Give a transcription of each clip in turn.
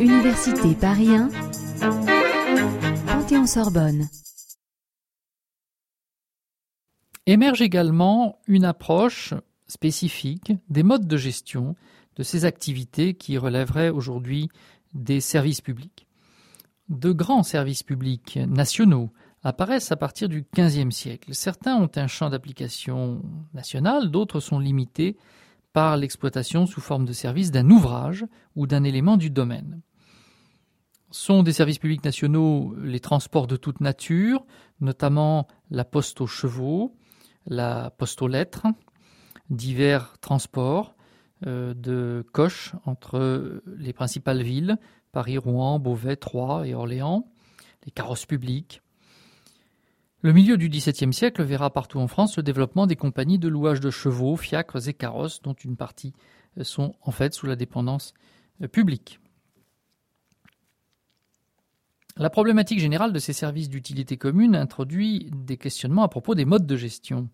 Université Paris 1, Panthéon-Sorbonne. Émerge également une approche spécifique des modes de gestion de ces activités qui relèveraient aujourd'hui des services publics. De grands services publics nationaux apparaissent à partir du XVe siècle. Certains ont un champ d'application national, d'autres sont limités par l'exploitation sous forme de service d'un ouvrage ou d'un élément du domaine. Sont des services publics nationaux les transports de toute nature, notamment la poste aux chevaux, la poste aux lettres, divers transports euh, de coches entre les principales villes, Paris, Rouen, Beauvais, Troyes et Orléans, les carrosses publiques. Le milieu du XVIIe siècle verra partout en France le développement des compagnies de louage de chevaux, fiacres et carrosses, dont une partie euh, sont en fait sous la dépendance euh, publique. La problématique générale de ces services d'utilité commune introduit des questionnements à propos des modes de gestion.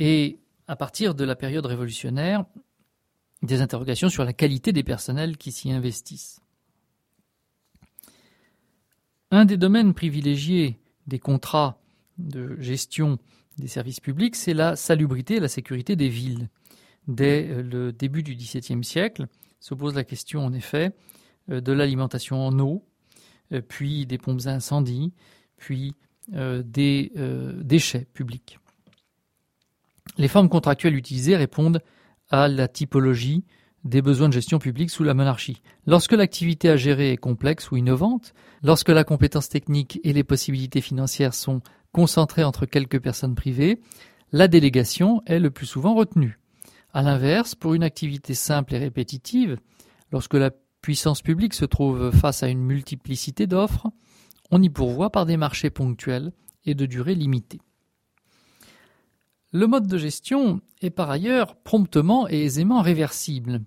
Et à partir de la période révolutionnaire, des interrogations sur la qualité des personnels qui s'y investissent. Un des domaines privilégiés des contrats de gestion des services publics, c'est la salubrité et la sécurité des villes. Dès euh, le début du XVIIe siècle se pose la question, en effet, euh, de l'alimentation en eau, euh, puis des pompes à incendie, puis des déchets publics. Les formes contractuelles utilisées répondent à la typologie des besoins de gestion publique sous la monarchie. Lorsque l'activité à gérer est complexe ou innovante, lorsque la compétence technique et les possibilités financières sont concentrées entre quelques personnes privées, la délégation est le plus souvent retenue. À l'inverse, pour une activité simple et répétitive, lorsque la puissance publique se trouve face à une multiplicité d'offres, on y pourvoit par des marchés ponctuels et de durée limitée. Le mode de gestion est par ailleurs promptement et aisément réversible.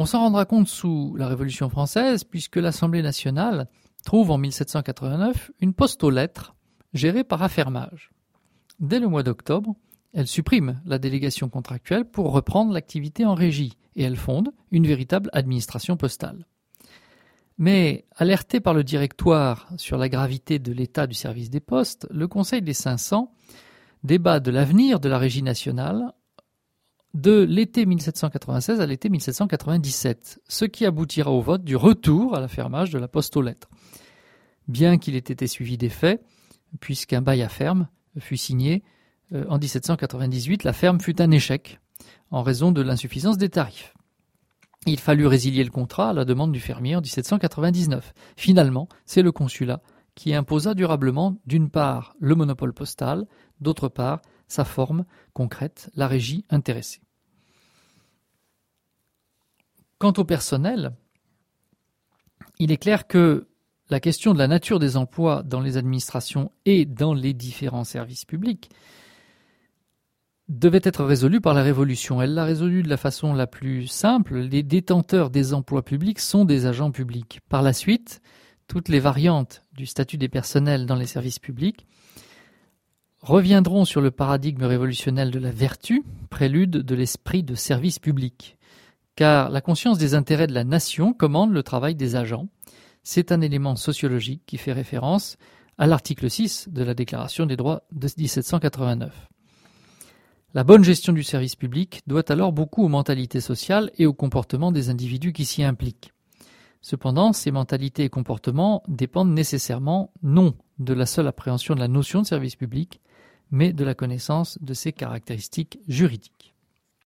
On s'en rendra compte sous la Révolution française puisque l'Assemblée nationale trouve en 1789 une poste aux lettres gérée par affermage. Dès le mois d'octobre, elle supprime la délégation contractuelle pour reprendre l'activité en régie et elle fonde une véritable administration postale. Mais alerté par le directoire sur la gravité de l'état du service des postes, le Conseil des 500 débat de l'avenir de la Régie nationale de l'été 1796 à l'été 1797, ce qui aboutira au vote du retour à la fermage de la poste aux lettres. Bien qu'il ait été suivi des faits, puisqu'un bail à ferme fut signé euh, en 1798, la ferme fut un échec en raison de l'insuffisance des tarifs. Il fallut résilier le contrat à la demande du fermier en 1799. Finalement, c'est le consulat qui imposa durablement, d'une part, le monopole postal, d'autre part, sa forme concrète, la régie intéressée. Quant au personnel, il est clair que la question de la nature des emplois dans les administrations et dans les différents services publics devait être résolue par la Révolution. Elle l'a résolue de la façon la plus simple. Les détenteurs des emplois publics sont des agents publics. Par la suite, toutes les variantes du statut des personnels dans les services publics reviendront sur le paradigme révolutionnel de la vertu, prélude de l'esprit de service public. Car la conscience des intérêts de la nation commande le travail des agents. C'est un élément sociologique qui fait référence à l'article 6 de la Déclaration des droits de 1789. La bonne gestion du service public doit alors beaucoup aux mentalités sociales et au comportement des individus qui s'y impliquent. Cependant, ces mentalités et comportements dépendent nécessairement non de la seule appréhension de la notion de service public, mais de la connaissance de ses caractéristiques juridiques.